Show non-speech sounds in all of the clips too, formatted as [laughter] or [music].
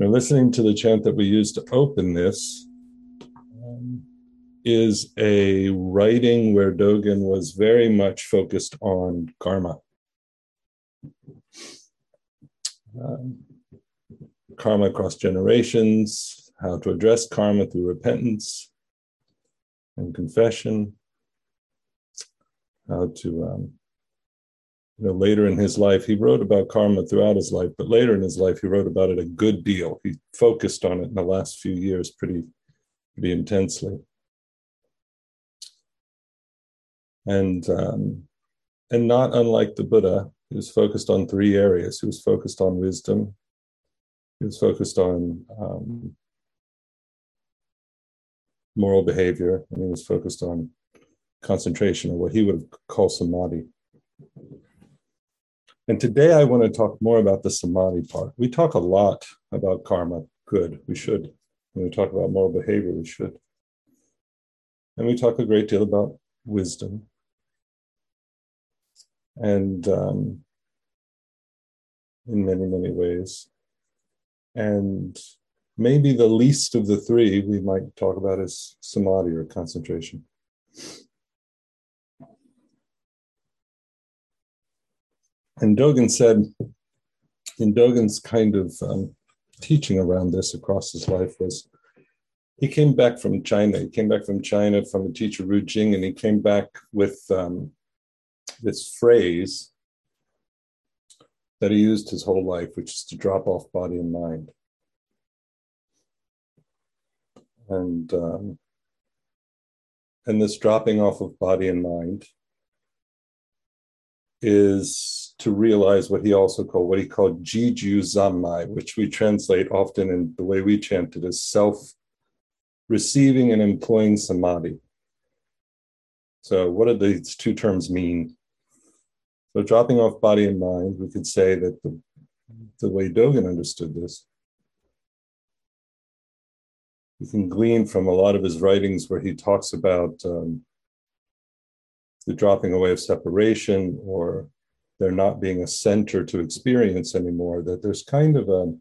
Now, listening to the chant that we use to open this um, is a writing where Dogen was very much focused on karma. Um, karma across generations, how to address karma through repentance and confession, how to um, you know, later in his life, he wrote about karma throughout his life, but later in his life, he wrote about it a good deal. He focused on it in the last few years pretty, pretty intensely. And um, and not unlike the Buddha, he was focused on three areas. He was focused on wisdom. He was focused on um, moral behavior, and he was focused on concentration, or what he would call samadhi. And today I want to talk more about the samadhi part. We talk a lot about karma, good, we should. When we talk about moral behavior, we should. And we talk a great deal about wisdom. And um, in many, many ways. And maybe the least of the three we might talk about is samadhi or concentration. And Dogen said, in Dogen's kind of um, teaching around this across his life was he came back from China. He came back from China from a teacher, Ru Jing, and he came back with um, this phrase that he used his whole life, which is to drop off body and mind. And um, and this dropping off of body and mind is to realize what he also called what he called Jiju Zammai, which we translate often in the way we chant it as self receiving and employing samadhi. So, what do these two terms mean? So, dropping off body and mind, we could say that the, the way Dogen understood this, you can glean from a lot of his writings where he talks about um, the dropping away of separation or there not being a center to experience anymore, that there's kind of a,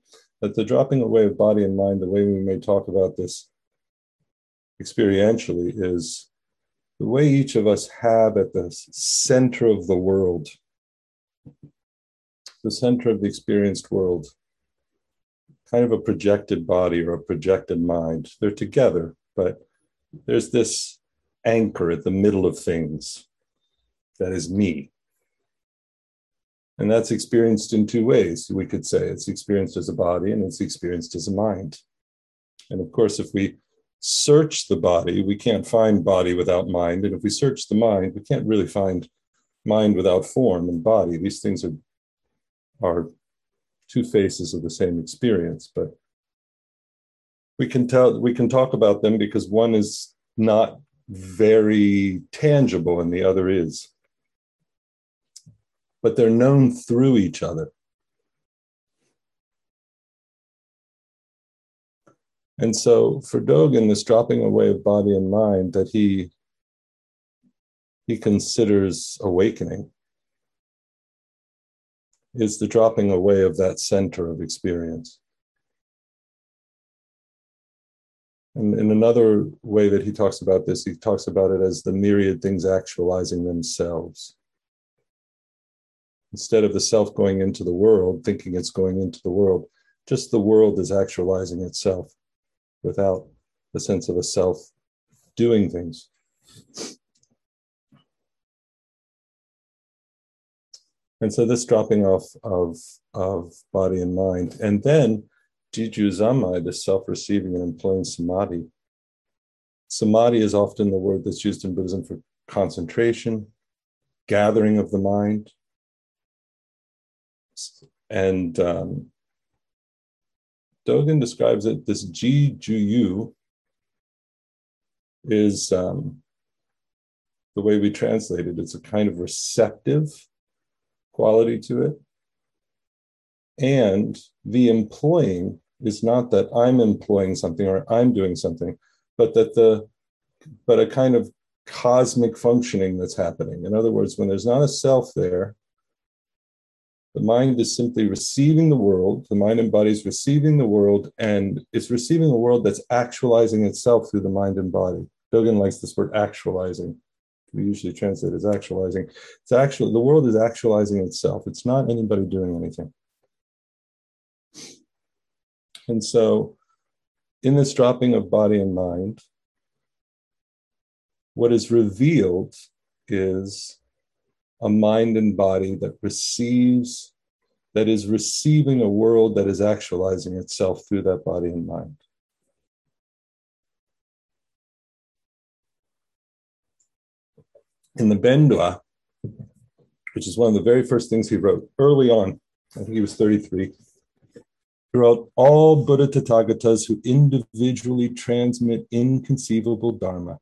that the dropping away of body and mind, the way we may talk about this experientially, is the way each of us have at the center of the world, the center of the experienced world, kind of a projected body or a projected mind. They're together, but there's this anchor at the middle of things that is me. And that's experienced in two ways. We could say it's experienced as a body and it's experienced as a mind. And of course, if we search the body, we can't find body without mind. And if we search the mind, we can't really find mind without form and body. These things are, are two faces of the same experience, but we can tell we can talk about them because one is not very tangible and the other is but they're known through each other. And so for Dogen, this dropping away of body and mind that he he considers awakening is the dropping away of that center of experience. And in another way that he talks about this, he talks about it as the myriad things actualizing themselves instead of the self going into the world, thinking it's going into the world, just the world is actualizing itself without the sense of a self doing things. And so this dropping off of, of body and mind. And then Jiju Zammai, the self-receiving and employing samadhi. Samadhi is often the word that's used in Buddhism for concentration, gathering of the mind, and um, Dogen describes it this Ji Juyu is um, the way we translate it. It's a kind of receptive quality to it. And the employing is not that I'm employing something or I'm doing something, but that the but a kind of cosmic functioning that's happening. In other words, when there's not a self there, The mind is simply receiving the world. The mind and body is receiving the world, and it's receiving a world that's actualizing itself through the mind and body. Dogen likes this word actualizing. We usually translate as actualizing. It's actually the world is actualizing itself. It's not anybody doing anything. And so, in this dropping of body and mind, what is revealed is a mind and body that receives, that is receiving a world that is actualizing itself through that body and mind. In the Bendowa, which is one of the very first things he wrote early on, I think he was 33, throughout all Buddha Tathagatas who individually transmit inconceivable Dharma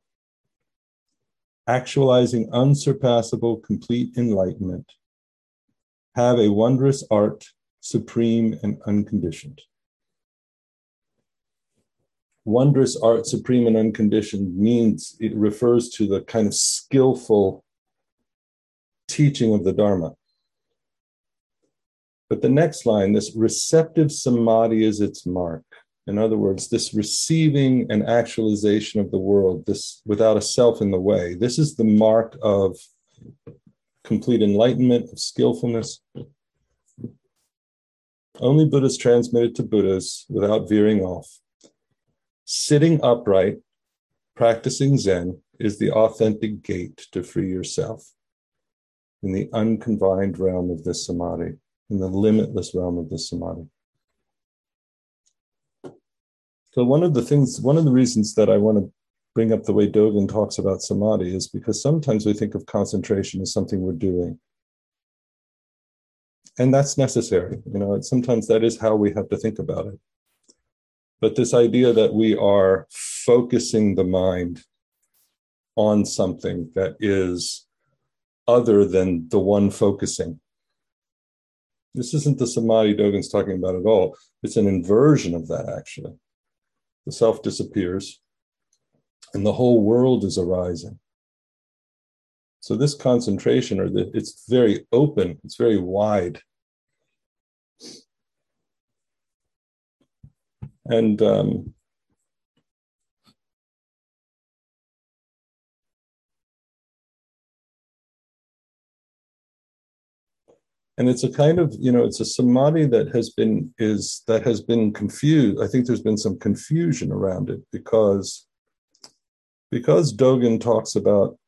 actualizing unsurpassable complete enlightenment, have a wondrous art, supreme and unconditioned. Wondrous art, supreme and unconditioned means it refers to the kind of skillful teaching of the Dharma. But the next line, this receptive samadhi is its mark. In other words, this receiving and actualization of the world, this without a self in the way, this is the mark of complete enlightenment, of skillfulness. Only Buddhas transmitted to Buddhas without veering off. Sitting upright, practicing Zen is the authentic gate to free yourself in the unconfined realm of this samadhi, in the limitless realm of this samadhi. So one of the things, one of the reasons that I want to bring up the way Dogen talks about samadhi is because sometimes we think of concentration as something we're doing. And that's necessary. You know, sometimes that is how we have to think about it. But this idea that we are focusing the mind on something that is other than the one focusing. This isn't the samadhi Dogen's talking about at all. It's an inversion of that, actually the self disappears, and the whole world is arising. So this concentration, or the, it's very open, it's very wide. And um, and it's a kind of you know it's a samadhi that has been is that has been confused i think there's been some confusion around it because because dogen talks about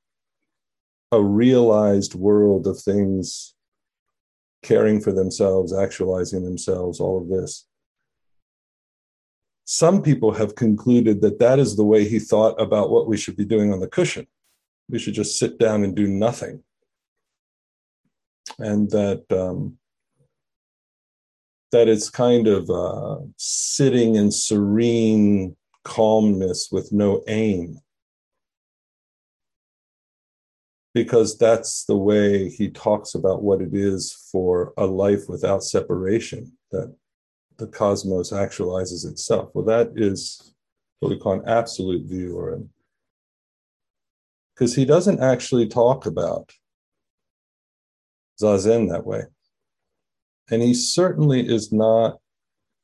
a realized world of things caring for themselves actualizing themselves all of this. Some people have concluded that that is the way he thought about what we should be doing on the cushion. We should just sit down and do nothing and that um, that it's kind of uh, sitting in serene calmness with no aim. Because that's the way he talks about what it is for a life without separation that the cosmos actualizes itself. Well that is what we call an absolute view or because he doesn't actually talk about Zazen that way. And he certainly is not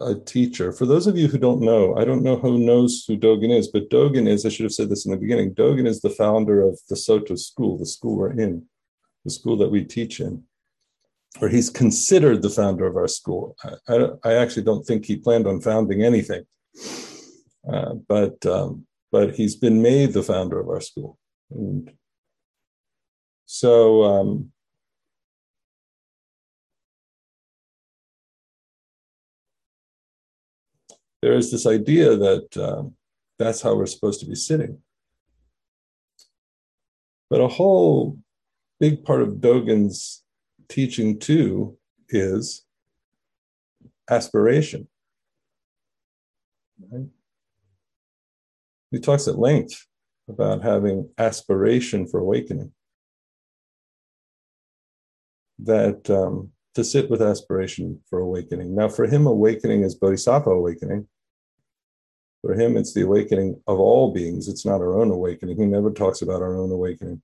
a teacher. For those of you who don't know, I don't know who knows who Dogen is, but Dogen is, I should have said this in the beginning, Dogen is the founder of the Soto school, the school we're in, the school that we teach in. Or he's considered the founder of our school. I, I, I actually don't think he planned on founding anything, uh, but um, but he's been made the founder of our school. And so um, there is this idea that um, that's how we're supposed to be sitting. But a whole big part of Dogen's teaching, too, is aspiration. Right? He talks at length about having aspiration for awakening. That um, to sit with aspiration for awakening. Now, for him, awakening is bodhisattva awakening. For him, it's the awakening of all beings. It's not our own awakening. He never talks about our own awakening.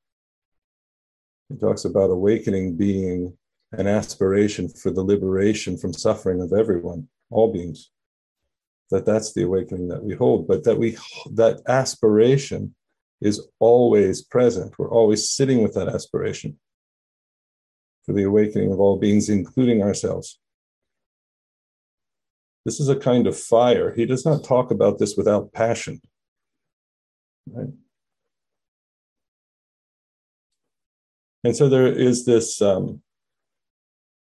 He talks about awakening being an aspiration for the liberation from suffering of everyone, all beings. That that's the awakening that we hold, but that we that aspiration is always present. We're always sitting with that aspiration for the awakening of all beings, including ourselves. This is a kind of fire. He does not talk about this without passion. Right? And so there is this, um,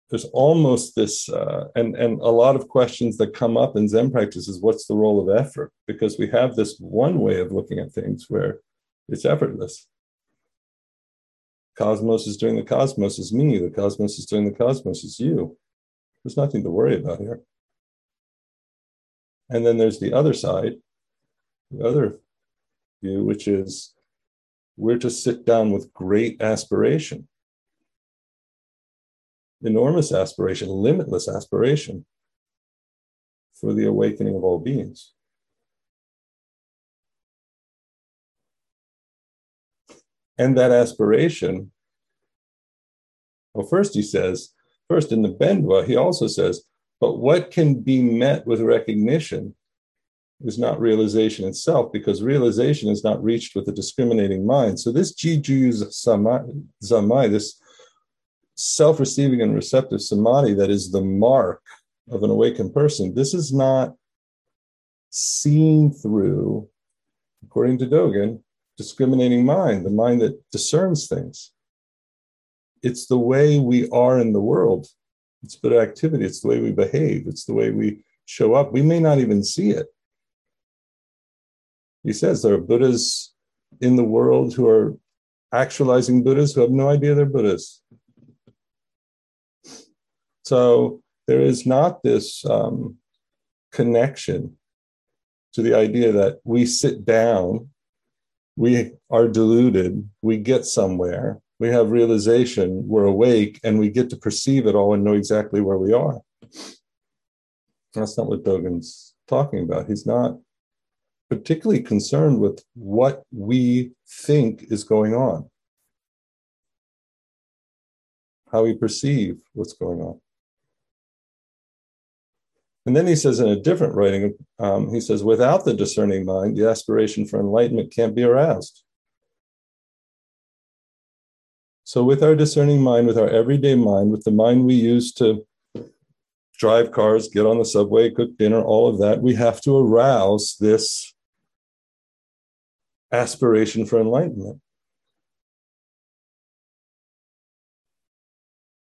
there's almost this, uh, and, and a lot of questions that come up in Zen practice is what's the role of effort? Because we have this one way of looking at things where it's effortless. Cosmos is doing the cosmos is me, the cosmos is doing the cosmos is you. There's nothing to worry about here. And then there's the other side, the other view, which is we're to sit down with great aspiration, enormous aspiration, limitless aspiration for the awakening of all beings. And that aspiration, well, first he says, first in the Bendowa, he also says, but what can be met with recognition is not realization itself, because realization is not reached with a discriminating mind. So this Jiju Zamai, this self-receiving and receptive samadhi that is the mark of an awakened person, this is not seen through, according to Dogen, discriminating mind, the mind that discerns things. It's the way we are in the world it's but activity. It's the way we behave. It's the way we show up. We may not even see it. He says there are Buddhas in the world who are actualizing Buddhas who have no idea they're Buddhas. So there is not this um, connection to the idea that we sit down, we are deluded, we get somewhere, we have realization, we're awake, and we get to perceive it all and know exactly where we are. That's not what Dogen's talking about. He's not particularly concerned with what we think is going on, how we perceive what's going on. And then he says in a different writing, um, he says, without the discerning mind, the aspiration for enlightenment can't be aroused. So, with our discerning mind, with our everyday mind, with the mind we use to drive cars, get on the subway, cook dinner, all of that, we have to arouse this aspiration for enlightenment.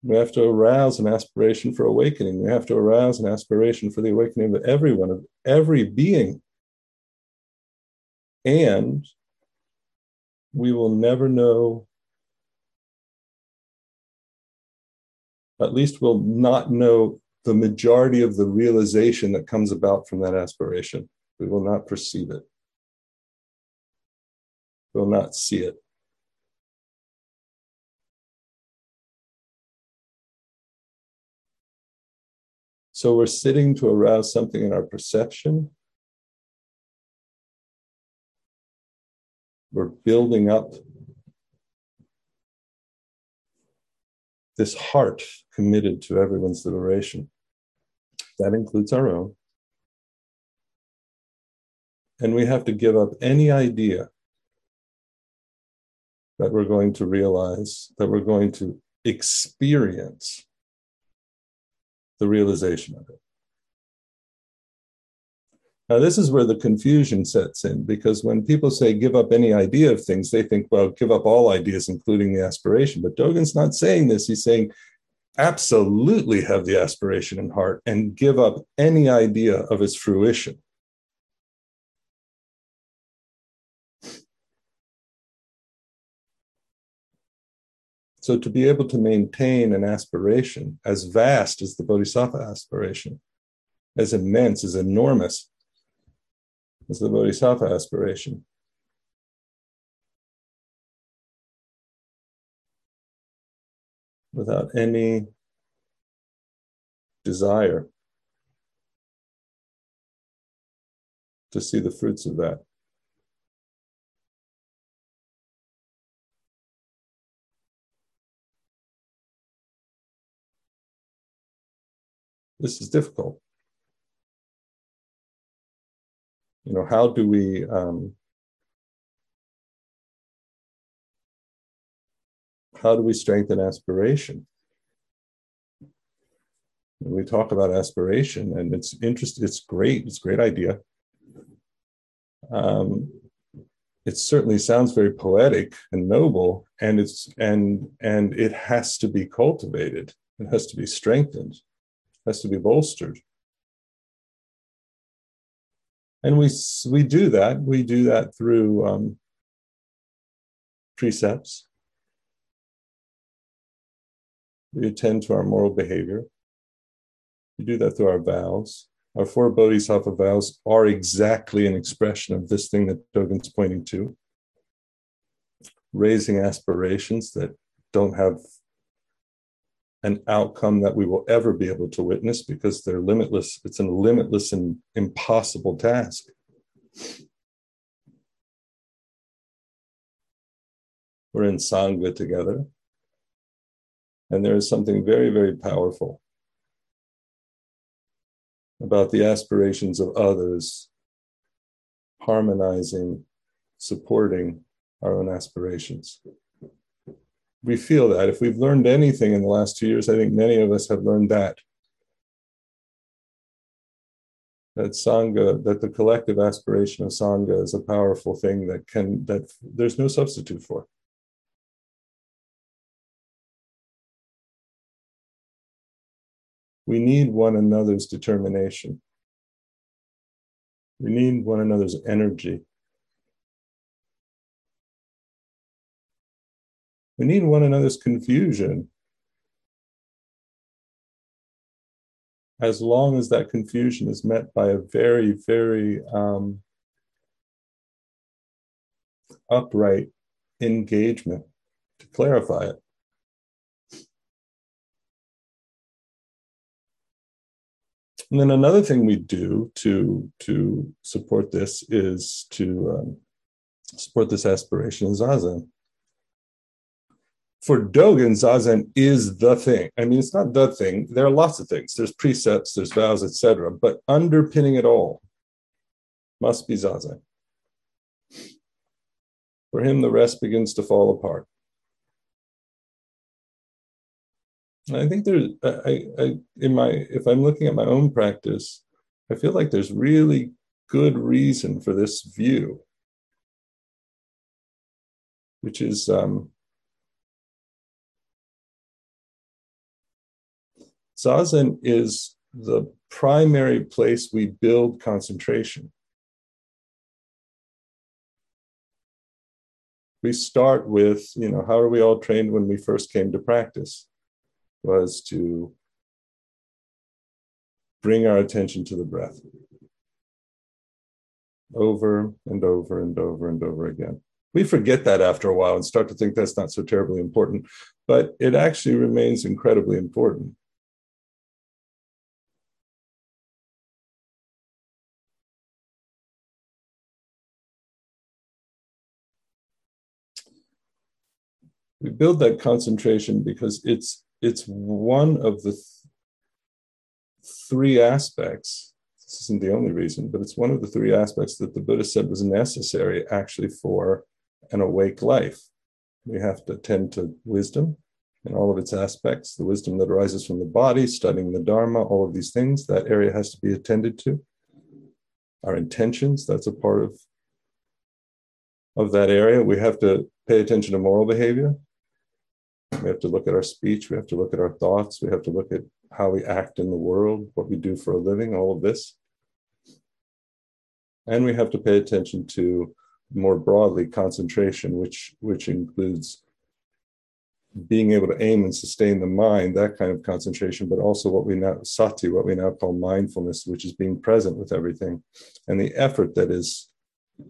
We have to arouse an aspiration for awakening. We have to arouse an aspiration for the awakening of everyone, of every being. And we will never know at least we'll not know the majority of the realization that comes about from that aspiration. We will not perceive it. We will not see it. So we're sitting to arouse something in our perception. We're building up this heart committed to everyone's liberation. That includes our own. And we have to give up any idea that we're going to realize, that we're going to experience the realization of it. Now, this is where the confusion sets in because when people say give up any idea of things, they think, well, give up all ideas, including the aspiration. But Dogen's not saying this. He's saying absolutely have the aspiration in heart and give up any idea of its fruition. So, to be able to maintain an aspiration as vast as the Bodhisattva aspiration, as immense, as enormous, is the bodhisattva aspiration. Without any desire to see the fruits of that. this is difficult. You know, how do we um, how do we strengthen aspiration? We talk about aspiration, and it's interesting, it's great, it's a great idea. Um, it certainly sounds very poetic and noble, and it's and and it has to be cultivated. It has to be strengthened, has to be bolstered. And we we do that. We do that through um, precepts. We attend to our moral behavior. We do that through our vows. Our four bodhisattva vows are exactly an expression of this thing that Dogen's pointing to. Raising aspirations that don't have an outcome that we will ever be able to witness because they're limitless. It's a limitless and impossible task. We're in Sangha together. And there is something very, very powerful about the aspirations of others, harmonizing, supporting our own aspirations. We feel that. If we've learned anything in the last two years, I think many of us have learned that. That Sangha, that the collective aspiration of Sangha is a powerful thing that can, that there's no substitute for. We need one another's determination. We need one another's energy. We need one another's confusion. As long as that confusion is met by a very, very um, upright engagement to clarify it. And then another thing we do to to support this is to um, support this aspiration is zazen. For Dogen, zazen is the thing. I mean, it's not the thing. There are lots of things. There's precepts, there's vows, etc. But underpinning it all must be zazen. For him, the rest begins to fall apart. I think there's, I, I, in my, if I'm looking at my own practice, I feel like there's really good reason for this view, which is um, Zazen is the primary place we build concentration. We start with, you know, how are we all trained when we first came to practice? was to bring our attention to the breath over and over and over and over again. We forget that after a while and start to think that's not so terribly important, but it actually remains incredibly important. We build that concentration because it's it's one of the th- three aspects. This isn't the only reason, but it's one of the three aspects that the Buddha said was necessary actually for an awake life. We have to attend to wisdom in all of its aspects, the wisdom that arises from the body, studying the Dharma, all of these things, that area has to be attended to. Our intentions, that's a part of, of that area. We have to pay attention to moral behavior. We have to look at our speech. We have to look at our thoughts. We have to look at how we act in the world, what we do for a living, all of this. And we have to pay attention to more broadly concentration, which, which includes being able to aim and sustain the mind, that kind of concentration, but also what we now, sati, what we now call mindfulness, which is being present with everything. And the effort that is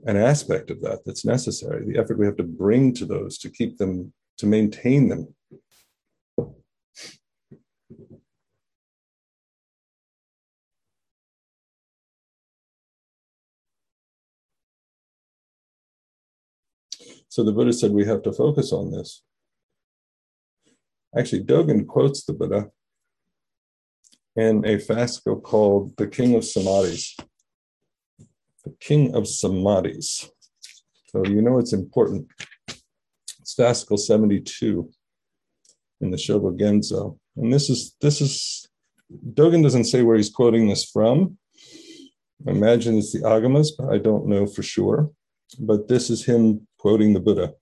an aspect of that that's necessary, the effort we have to bring to those to keep them to maintain them. So the Buddha said we have to focus on this. Actually, Dogen quotes the Buddha in a fascicle called The King of Samadhis. The King of Samadhis. So you know it's important. It's fascicle 72 in the Shobogenzo. And this is this is Dogen doesn't say where he's quoting this from. I imagine it's the Agamas, but I don't know for sure. But this is him quoting the Buddha.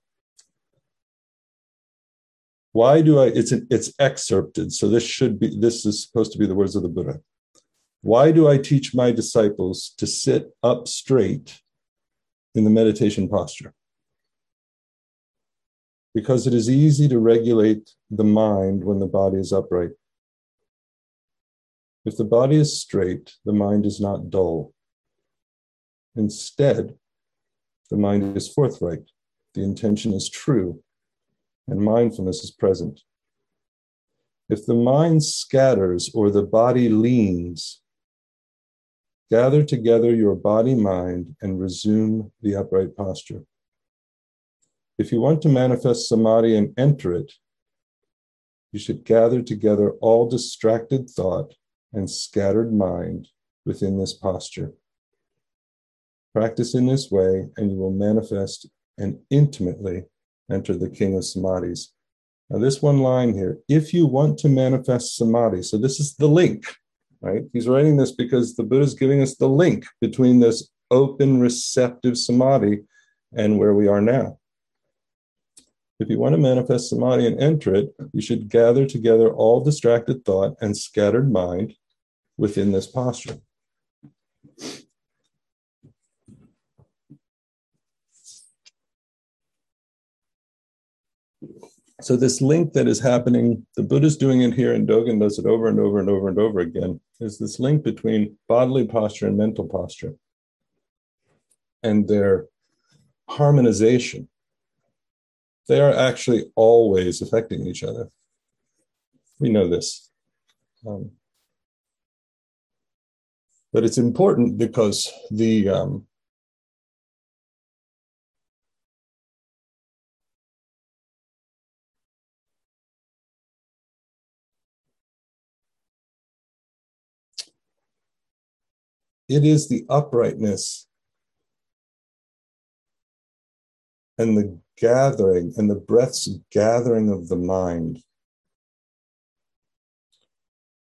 Why do I? It's an, it's excerpted, so this should be. This is supposed to be the words of the Buddha. Why do I teach my disciples to sit up straight in the meditation posture? Because it is easy to regulate the mind when the body is upright. If the body is straight, the mind is not dull. Instead, the mind is forthright, the intention is true, and mindfulness is present. If the mind scatters or the body leans, gather together your body mind and resume the upright posture. If you want to manifest samadhi and enter it, you should gather together all distracted thought and scattered mind within this posture. Practice in this way, and you will manifest and intimately enter the king of samadhis. Now, this one line here, if you want to manifest samadhi, so this is the link, right? He's writing this because the Buddha is giving us the link between this open, receptive samadhi and where we are now. If you want to manifest samadhi and enter it, you should gather together all distracted thought and scattered mind within this posture. So this link that is happening, the Buddha's doing it here, and Dogen does it over and over and over and over again, is this link between bodily posture and mental posture and their harmonization. They are actually always affecting each other. We know this. Um, but it's important because the um, it is the uprightness and the gathering and the breath's gathering of the mind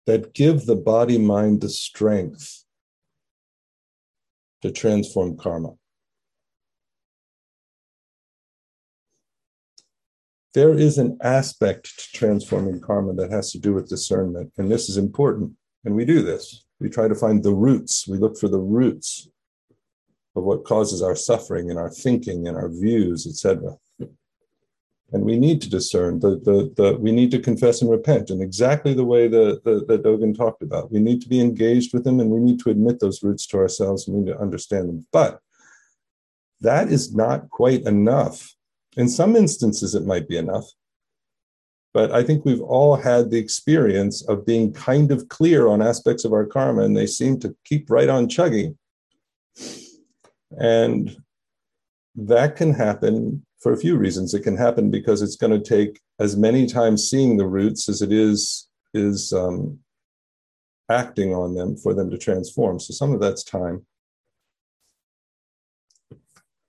that give the body mind the strength to transform karma. There is an aspect to transforming karma that has to do with discernment, and this is important. And we do this. We try to find the roots. We look for the roots of what causes our suffering and our thinking and our views, etc. And we need to discern the, the, the we need to confess and repent in exactly the way that the, the Dogen talked about. We need to be engaged with them and we need to admit those roots to ourselves and we need to understand them. But that is not quite enough. In some instances, it might be enough. But I think we've all had the experience of being kind of clear on aspects of our karma, and they seem to keep right on chugging. And that can happen for a few reasons. It can happen because it's going to take as many times seeing the roots as it is is um, acting on them for them to transform. So some of that's time.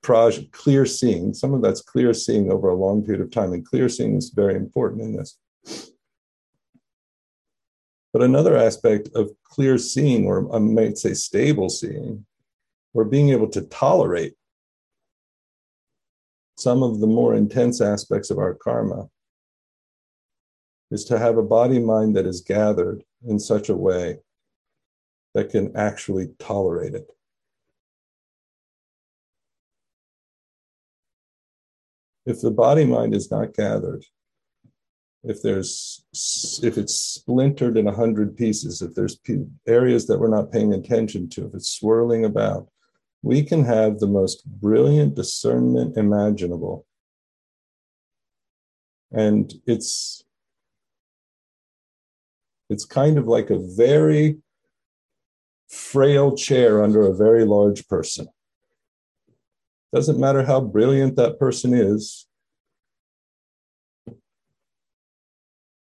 Praj, clear seeing. Some of that's clear seeing over a long period of time, and clear seeing is very important in this. But another aspect of clear seeing, or I might say stable seeing, or being able to tolerate some of the more intense aspects of our karma, is to have a body mind that is gathered in such a way that can actually tolerate it. if the body mind is not gathered, if there's if it's splintered in a hundred pieces, if there's areas that we're not paying attention to, if it's swirling about, we can have the most brilliant discernment imaginable. And it's it's kind of like a very frail chair under a very large person. Doesn't matter how brilliant that person is,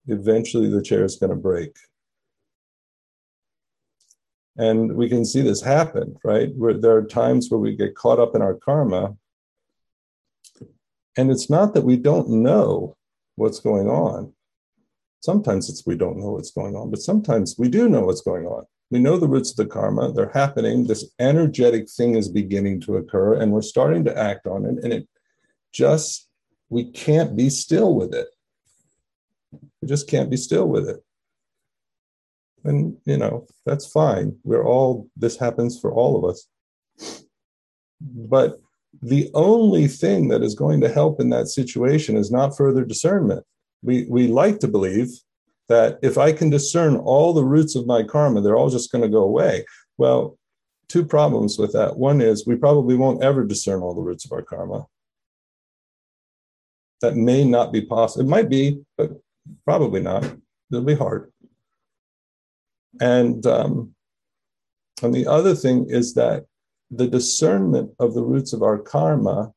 eventually the chair is going to break. And we can see this happen, right? Where there are times where we get caught up in our karma. And it's not that we don't know what's going on. Sometimes it's we don't know what's going on, but sometimes we do know what's going on. We know the roots of the karma, they're happening. This energetic thing is beginning to occur, and we're starting to act on it. And it just, we can't be still with it. We just can't be still with it. And, you know, that's fine. We're all, this happens for all of us. But the only thing that is going to help in that situation is not further discernment. We, we like to believe that if I can discern all the roots of my karma, they're all just going to go away. Well, two problems with that. One is we probably won't ever discern all the roots of our karma. That may not be possible. It might be, but probably not. It'll be hard. And um, and the other thing is that the discernment of the roots of our karma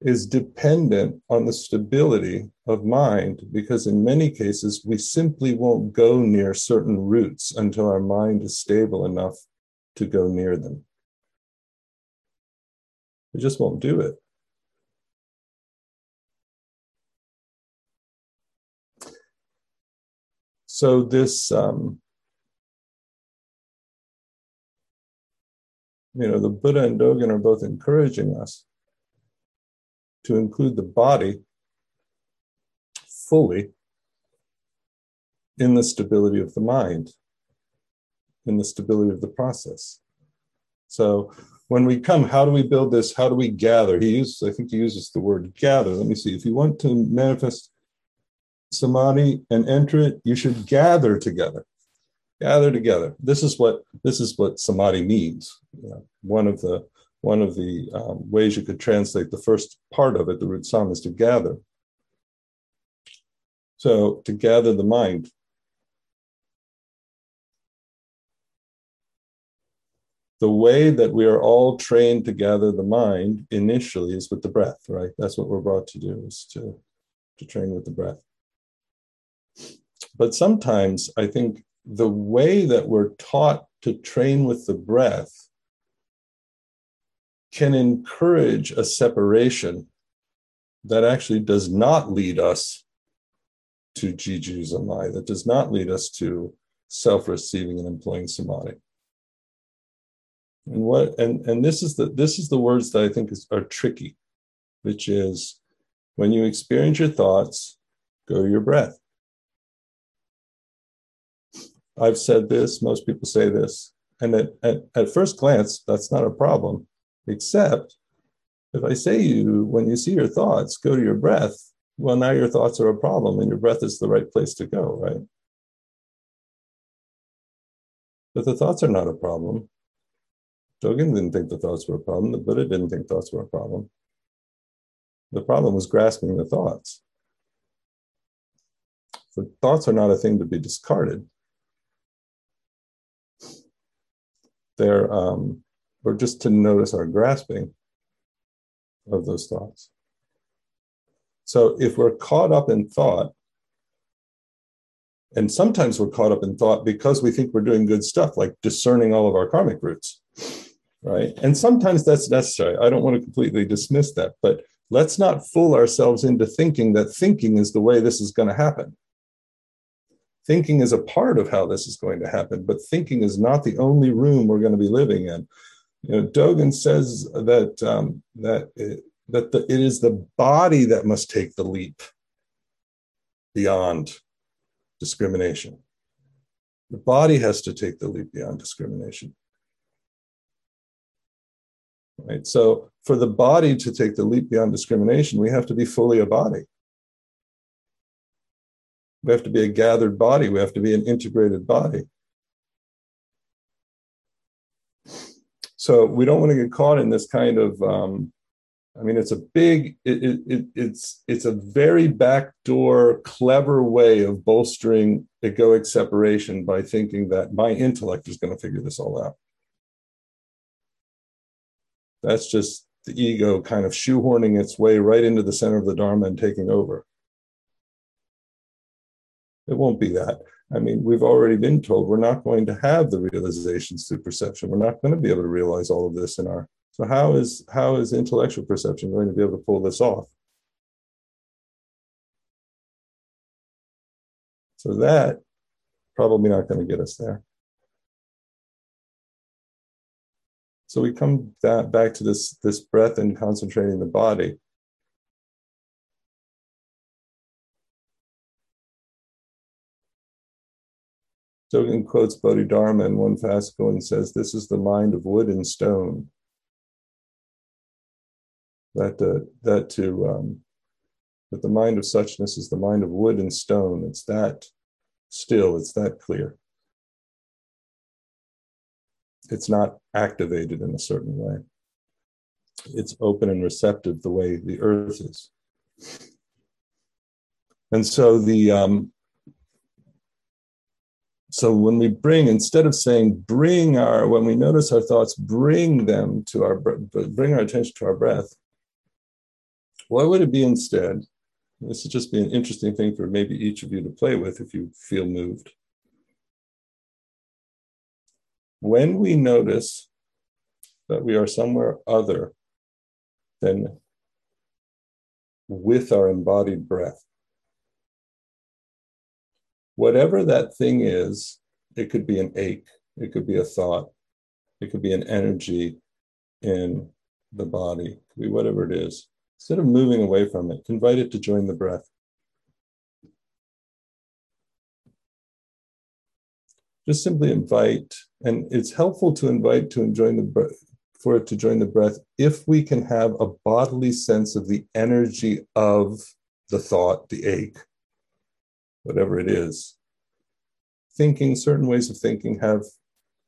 is dependent on the stability of mind because in many cases we simply won't go near certain roots until our mind is stable enough to go near them. We just won't do it. So this um, you know, the Buddha and Dogen are both encouraging us to include the body fully in the stability of the mind, in the stability of the process. So when we come, how do we build this? How do we gather? He uses, I think he uses the word gather. Let me see. If you want to manifest samadhi and enter it, you should gather together gather together. This is what this is what samadhi means. You know, one of the one of the um, ways you could translate the first part of it, the root sam, is to gather. So to gather the mind. The way that we are all trained to gather the mind initially is with the breath, right? That's what we're brought to do, is to, to train with the breath. But sometimes I think the way that we're taught to train with the breath can encourage a separation that actually does not lead us to jijuzamai, that does not lead us to self-receiving and employing samadhi. And what and and this is the this is the words that I think is, are tricky, which is when you experience your thoughts, go your breath. I've said this, most people say this. And at, at, at first glance, that's not a problem, except if I say you, when you see your thoughts, go to your breath, well, now your thoughts are a problem and your breath is the right place to go, right? But the thoughts are not a problem. Dogen didn't think the thoughts were a problem. The Buddha didn't think thoughts were a problem. The problem was grasping the thoughts. The thoughts are not a thing to be discarded. There um, or just to notice our grasping of those thoughts. So if we're caught up in thought, and sometimes we're caught up in thought because we think we're doing good stuff, like discerning all of our karmic roots, right? And sometimes that's necessary. I don't want to completely dismiss that, but let's not fool ourselves into thinking that thinking is the way this is going to happen thinking is a part of how this is going to happen, but thinking is not the only room we're going to be living in. You know, Dogen says that um, that it, that the, it is the body that must take the leap beyond discrimination. The body has to take the leap beyond discrimination. Right. So, for the body to take the leap beyond discrimination, we have to be fully a body. We have to be a gathered body. We have to be an integrated body. So we don't want to get caught in this kind of. Um, I mean, it's a big. It, it, it's it's a very backdoor, clever way of bolstering egoic separation by thinking that my intellect is going to figure this all out. That's just the ego kind of shoehorning its way right into the center of the Dharma and taking over. It won't be that. I mean, we've already been told we're not going to have the realizations through perception. We're not going to be able to realize all of this in our. So how is how is intellectual perception going to be able to pull this off? So that probably not going to get us there. So we come back to this this breath and concentrating the body. Dogen quotes Bodhidharma in one fascicle and says, This is the mind of wood and stone. That, uh, that to um, that the mind of suchness is the mind of wood and stone. It's that still, it's that clear. It's not activated in a certain way. It's open and receptive the way the earth is. And so the um, so when we bring instead of saying bring our when we notice our thoughts bring them to our bring our attention to our breath what would it be instead? This would just be an interesting thing for maybe each of you to play with if you feel moved. When we notice that we are somewhere other than with our embodied breath whatever that thing is, it could be an ache, it could be a thought, it could be an energy in the body, could be whatever it is. Instead of moving away from it, invite it to join the breath. Just simply invite, and it's helpful to invite to join the breath, for it to join the breath if we can have a bodily sense of the energy of the thought, the ache, whatever it is. Thinking, certain ways of thinking have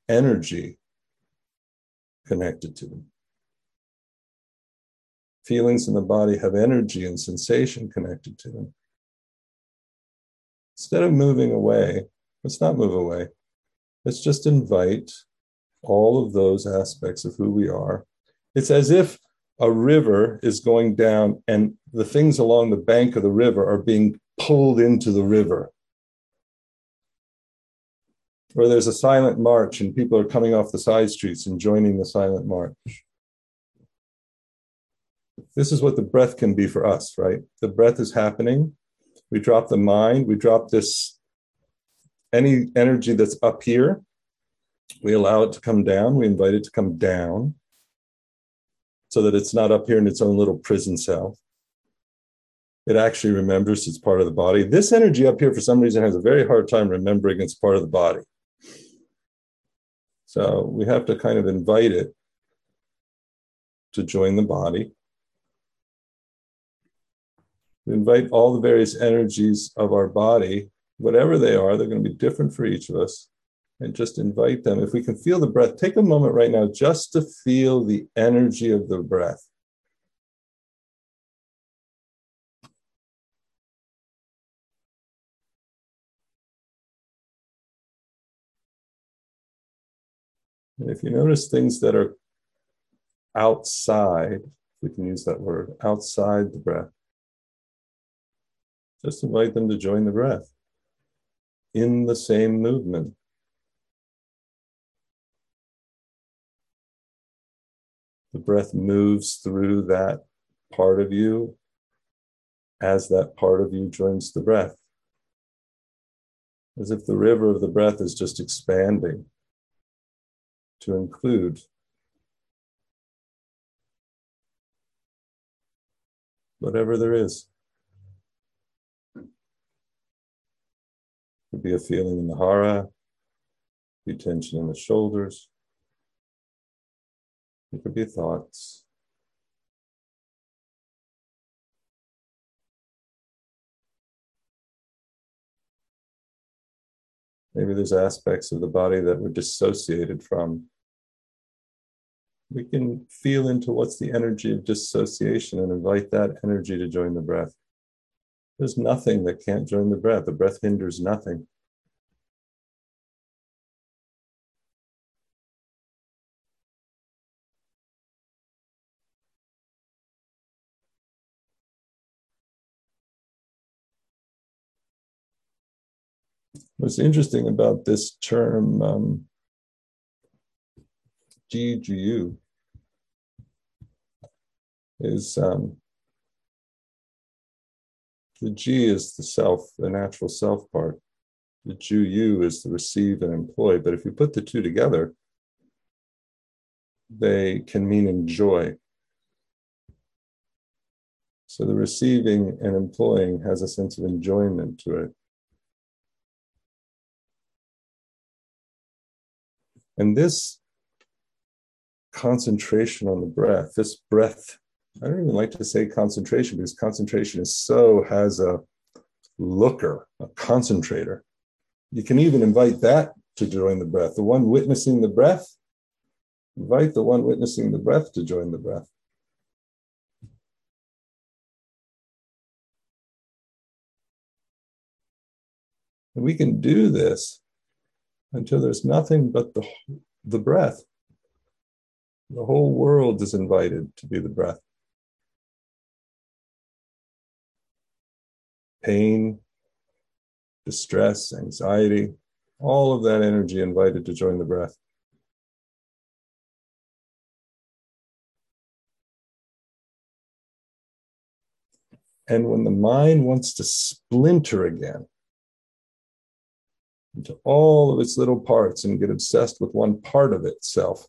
energy connected to them. Feelings in the body have energy and sensation connected to them. Instead of moving away, let's not move away. Let's just invite all of those aspects of who we are. It's as if a river is going down and the things along the bank of the river are being pulled into the river. Or there's a silent march and people are coming off the side streets and joining the silent march. This is what the breath can be for us, right? The breath is happening. We drop the mind, we drop this any energy that's up here. We allow it to come down, we invite it to come down so that it's not up here in its own little prison cell. It actually remembers it's part of the body. This energy up here, for some reason, has a very hard time remembering it's part of the body. So we have to kind of invite it to join the body. We invite all the various energies of our body, whatever they are, they're going to be different for each of us, and just invite them. If we can feel the breath, take a moment right now just to feel the energy of the breath. And if you notice things that are outside, we can use that word, outside the breath, just invite them to join the breath in the same movement. The breath moves through that part of you as that part of you joins the breath. As if the river of the breath is just expanding to include whatever there is. Could be a feeling in the hara, be tension in the shoulders. It could be thoughts. Maybe there's aspects of the body that were dissociated from we can feel into what's the energy of dissociation and invite that energy to join the breath. There's nothing that can't join the breath. The breath hinders nothing. What's interesting about this term um, Jijuyu is um, the Ji is the self, the natural self part. The Ju Yu is the receive and employ. But if you put the two together, they can mean enjoy. So the receiving and employing has a sense of enjoyment to it. And this concentration on the breath, this breath, I don't even like to say concentration because concentration is so, has a looker, a concentrator. You can even invite that to join the breath. The one witnessing the breath, invite the one witnessing the breath to join the breath. And we can do this until there's nothing but the, the breath. The whole world is invited to be the breath. Pain, distress, anxiety, all of that energy invited to join the breath. And when the mind wants to splinter again, into all of its little parts and get obsessed with one part of itself.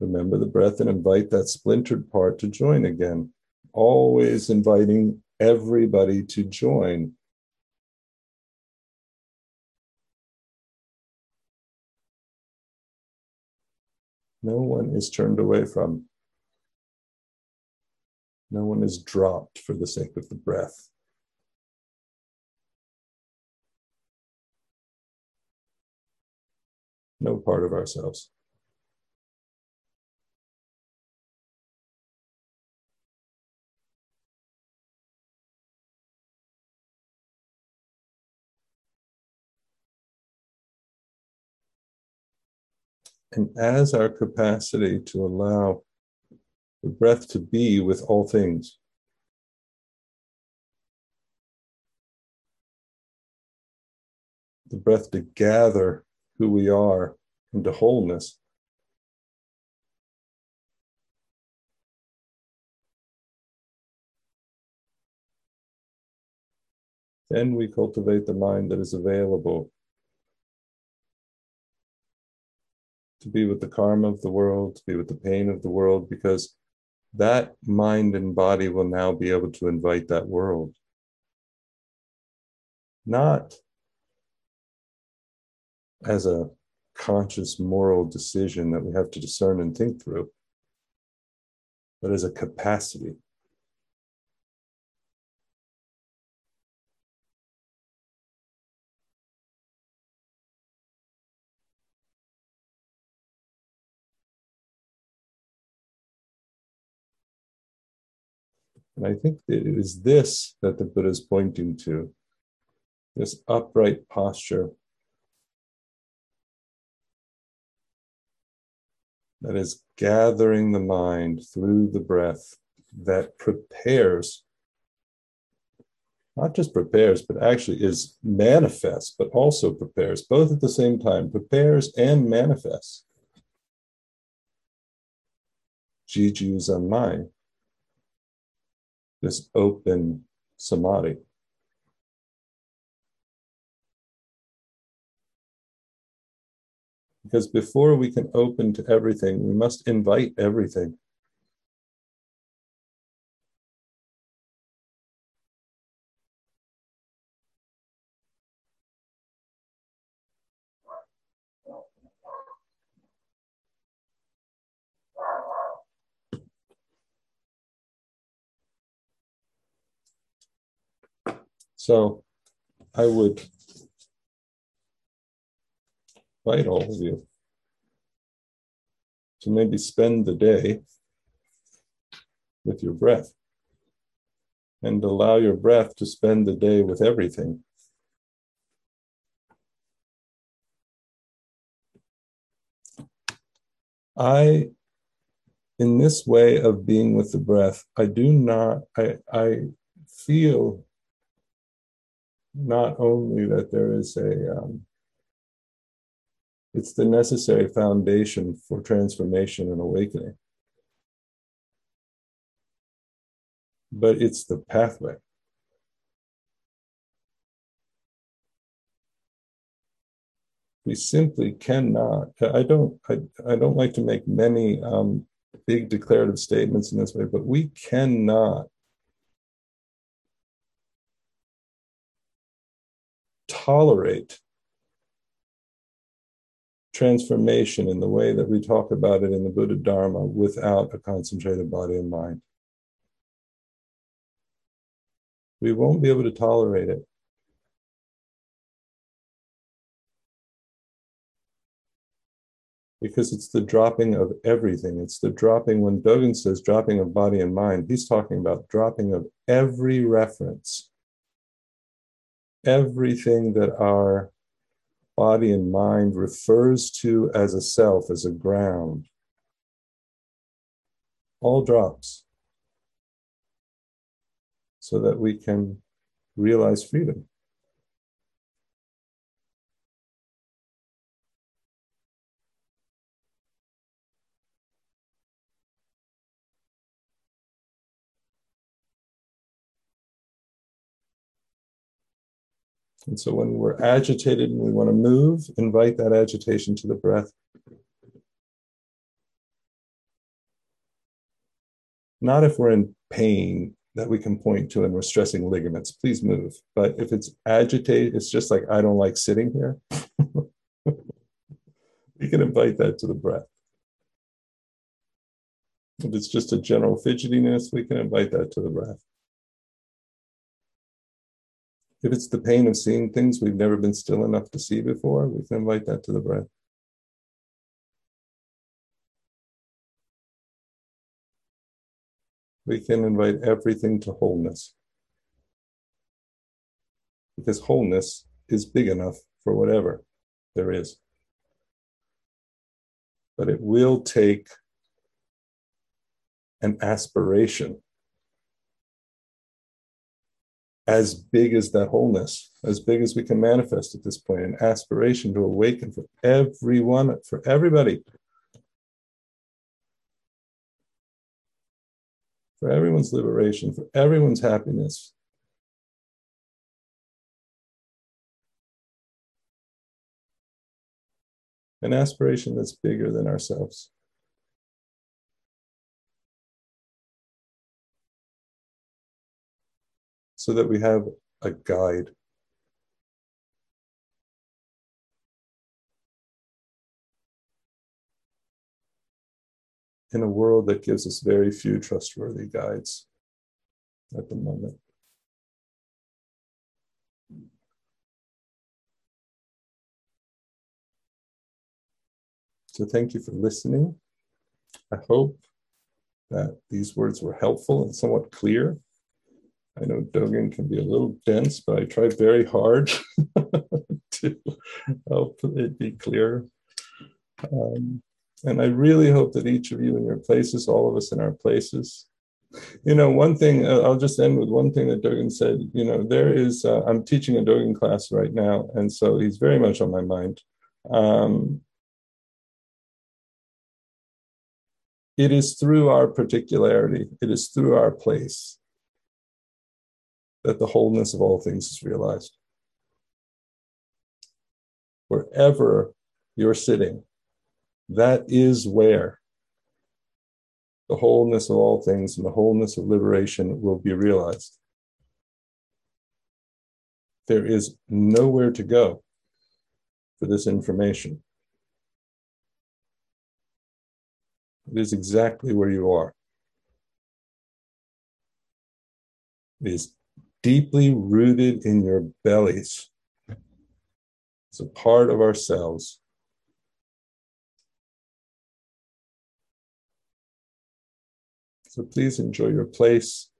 Remember the breath and invite that splintered part to join again. Always inviting everybody to join. No one is turned away from. No one is dropped for the sake of the breath. no part of ourselves. And as our capacity to allow the breath to be with all things, the breath to gather who we are into wholeness. Then we cultivate the mind that is available to be with the karma of the world, to be with the pain of the world, because that mind and body will now be able to invite that world. Not as a conscious moral decision that we have to discern and think through, but as a capacity. And I think it is this that the Buddha is pointing to this upright posture that is gathering the mind through the breath that prepares, not just prepares, but actually is manifest, but also prepares, both at the same time, prepares and manifests. Jiju Zanmai, this open samadhi. Because before we can open to everything, we must invite everything. So I would invite all of you to maybe spend the day with your breath and allow your breath to spend the day with everything. I, in this way of being with the breath, I do not, I, I feel not only that there is a um, it's the necessary foundation for transformation and awakening but it's the pathway. We simply cannot i don't i, I don't like to make many um, big declarative statements in this way but we cannot tolerate transformation in the way that we talk about it in the Buddha Dharma without a concentrated body and mind. We won't be able to tolerate it. Because it's the dropping of everything. It's the dropping, when Dogen says dropping of body and mind, he's talking about dropping of every reference everything that our body and mind refers to as a self, as a ground, all drops so that we can realize freedom. And so when we're agitated and we want to move, invite that agitation to the breath. Not if we're in pain that we can point to and we're stressing ligaments, please move. But if it's agitated, it's just like, I don't like sitting here. [laughs] we can invite that to the breath. If it's just a general fidgetiness, we can invite that to the breath. If it's the pain of seeing things we've never been still enough to see before, we can invite that to the breath. We can invite everything to wholeness. Because wholeness is big enough for whatever there is. But it will take an aspiration as big as that wholeness, as big as we can manifest at this point, an aspiration to awaken for everyone, for everybody. For everyone's liberation, for everyone's happiness. An aspiration that's bigger than ourselves. So that we have a guide. In a world that gives us very few trustworthy guides at the moment. So, thank you for listening. I hope that these words were helpful and somewhat clear. I know Dogen can be a little dense, but I try very hard [laughs] to help it be clear. Um, and I really hope that each of you in your places, all of us in our places, you know, one thing, uh, I'll just end with one thing that Dogen said. You know, there is, uh, I'm teaching a Dogen class right now, and so he's very much on my mind. Um, it is through our particularity, it is through our place that the wholeness of all things is realized. Wherever you're sitting, that is where the wholeness of all things and the wholeness of liberation will be realized. There is nowhere to go for this information. It is exactly where you are. It is deeply rooted in your bellies. It's a part of ourselves. So please enjoy your place,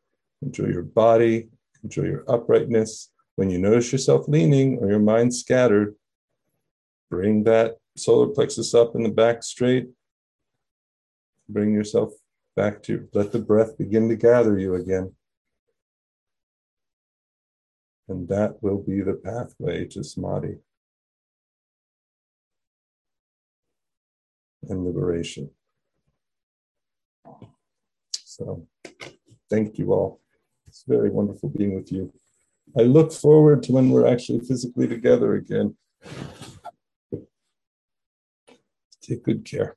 enjoy your body, enjoy your uprightness. When you notice yourself leaning or your mind scattered, bring that solar plexus up in the back straight. Bring yourself back to, let the breath begin to gather you again. And that will be the pathway to samadhi and liberation. So, thank you all. It's very wonderful being with you. I look forward to when we're actually physically together again. Take good care.